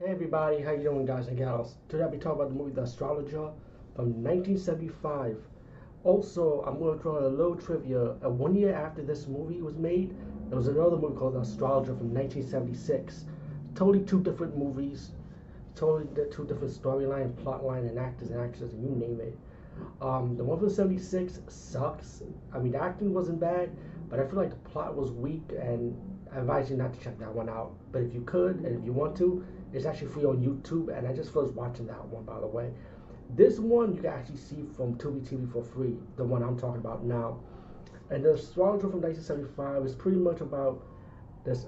Hey everybody, how you doing guys and gals? Today I'll be talking about the movie The Astrologer from 1975. Also, I'm going to throw a little trivia. Uh, one year after this movie was made, there was another movie called The Astrologer from 1976. Totally two different movies, totally two different storyline, plot line, and actors and actresses, and you name it. Um, the one from 76 sucks. I mean, the acting wasn't bad, but I feel like the plot was weak, and I advise you not to check that one out. But if you could, and if you want to, it's actually free on YouTube, and I just finished watching that one, by the way. This one you can actually see from Tubi TV for free, the one I'm talking about now. And the astrologer from 1975 is pretty much about this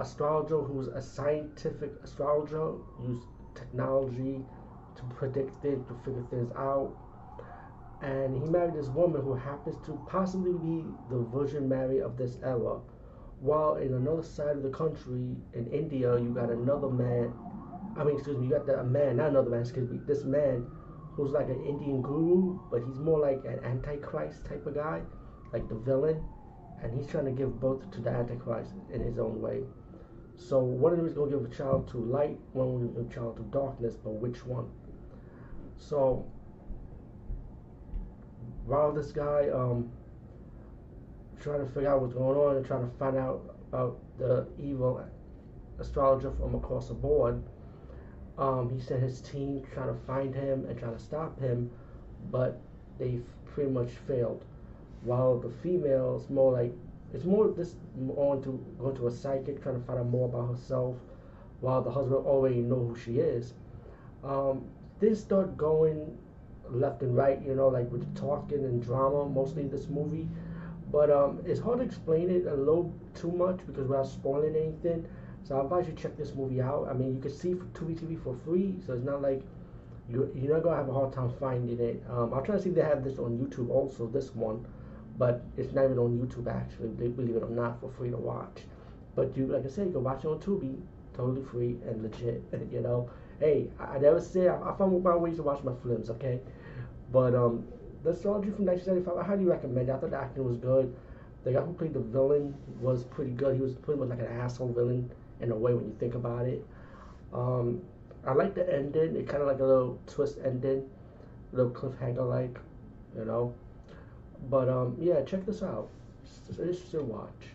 astrologer who's a scientific astrologer, use technology to predict things, to figure things out. And he married this woman who happens to possibly be the Virgin Mary of this era while in another side of the country, in India, you got another man. I mean, excuse me, you got the, a man, not another man, excuse me, this man who's like an Indian guru, but he's more like an antichrist type of guy, like the villain, and he's trying to give birth to the antichrist in his own way. So one of them is going to give a child to light, one will give a child to darkness, but which one? So while this guy um, trying to figure out what's going on and trying to find out about the evil astrologer from across the board. Um, he sent his team trying to find him and trying to stop him, but they pretty much failed. While the female is more like it's more this on to going to a psychic trying to find out more about herself, while the husband already know who she is. Um, things start going left and right, you know, like with talking and drama, mostly this movie. But um, it's hard to explain it a little too much because without spoiling anything. So I advise you check this movie out. I mean, you can see for Tubi TV for free, so it's not like you're, you're not gonna have a hard time finding it. Um, I'll try to see if they have this on YouTube also, this one, but it's not even on YouTube actually. Believe it or not, for free to watch. But you, like I said, you can watch it on Tubi, totally free and legit. you know, hey, I, I never say I, I found my ways to watch my films, okay? But um, the astrology from 1975, I highly recommend it. I thought the acting was good. The guy who played the villain was pretty good. He was pretty much like an asshole villain in a way when you think about it. Um, I like the ending. It kind of like a little twist ending, a little cliffhanger like, you know. But um, yeah, check this out. It's, it's interesting watch.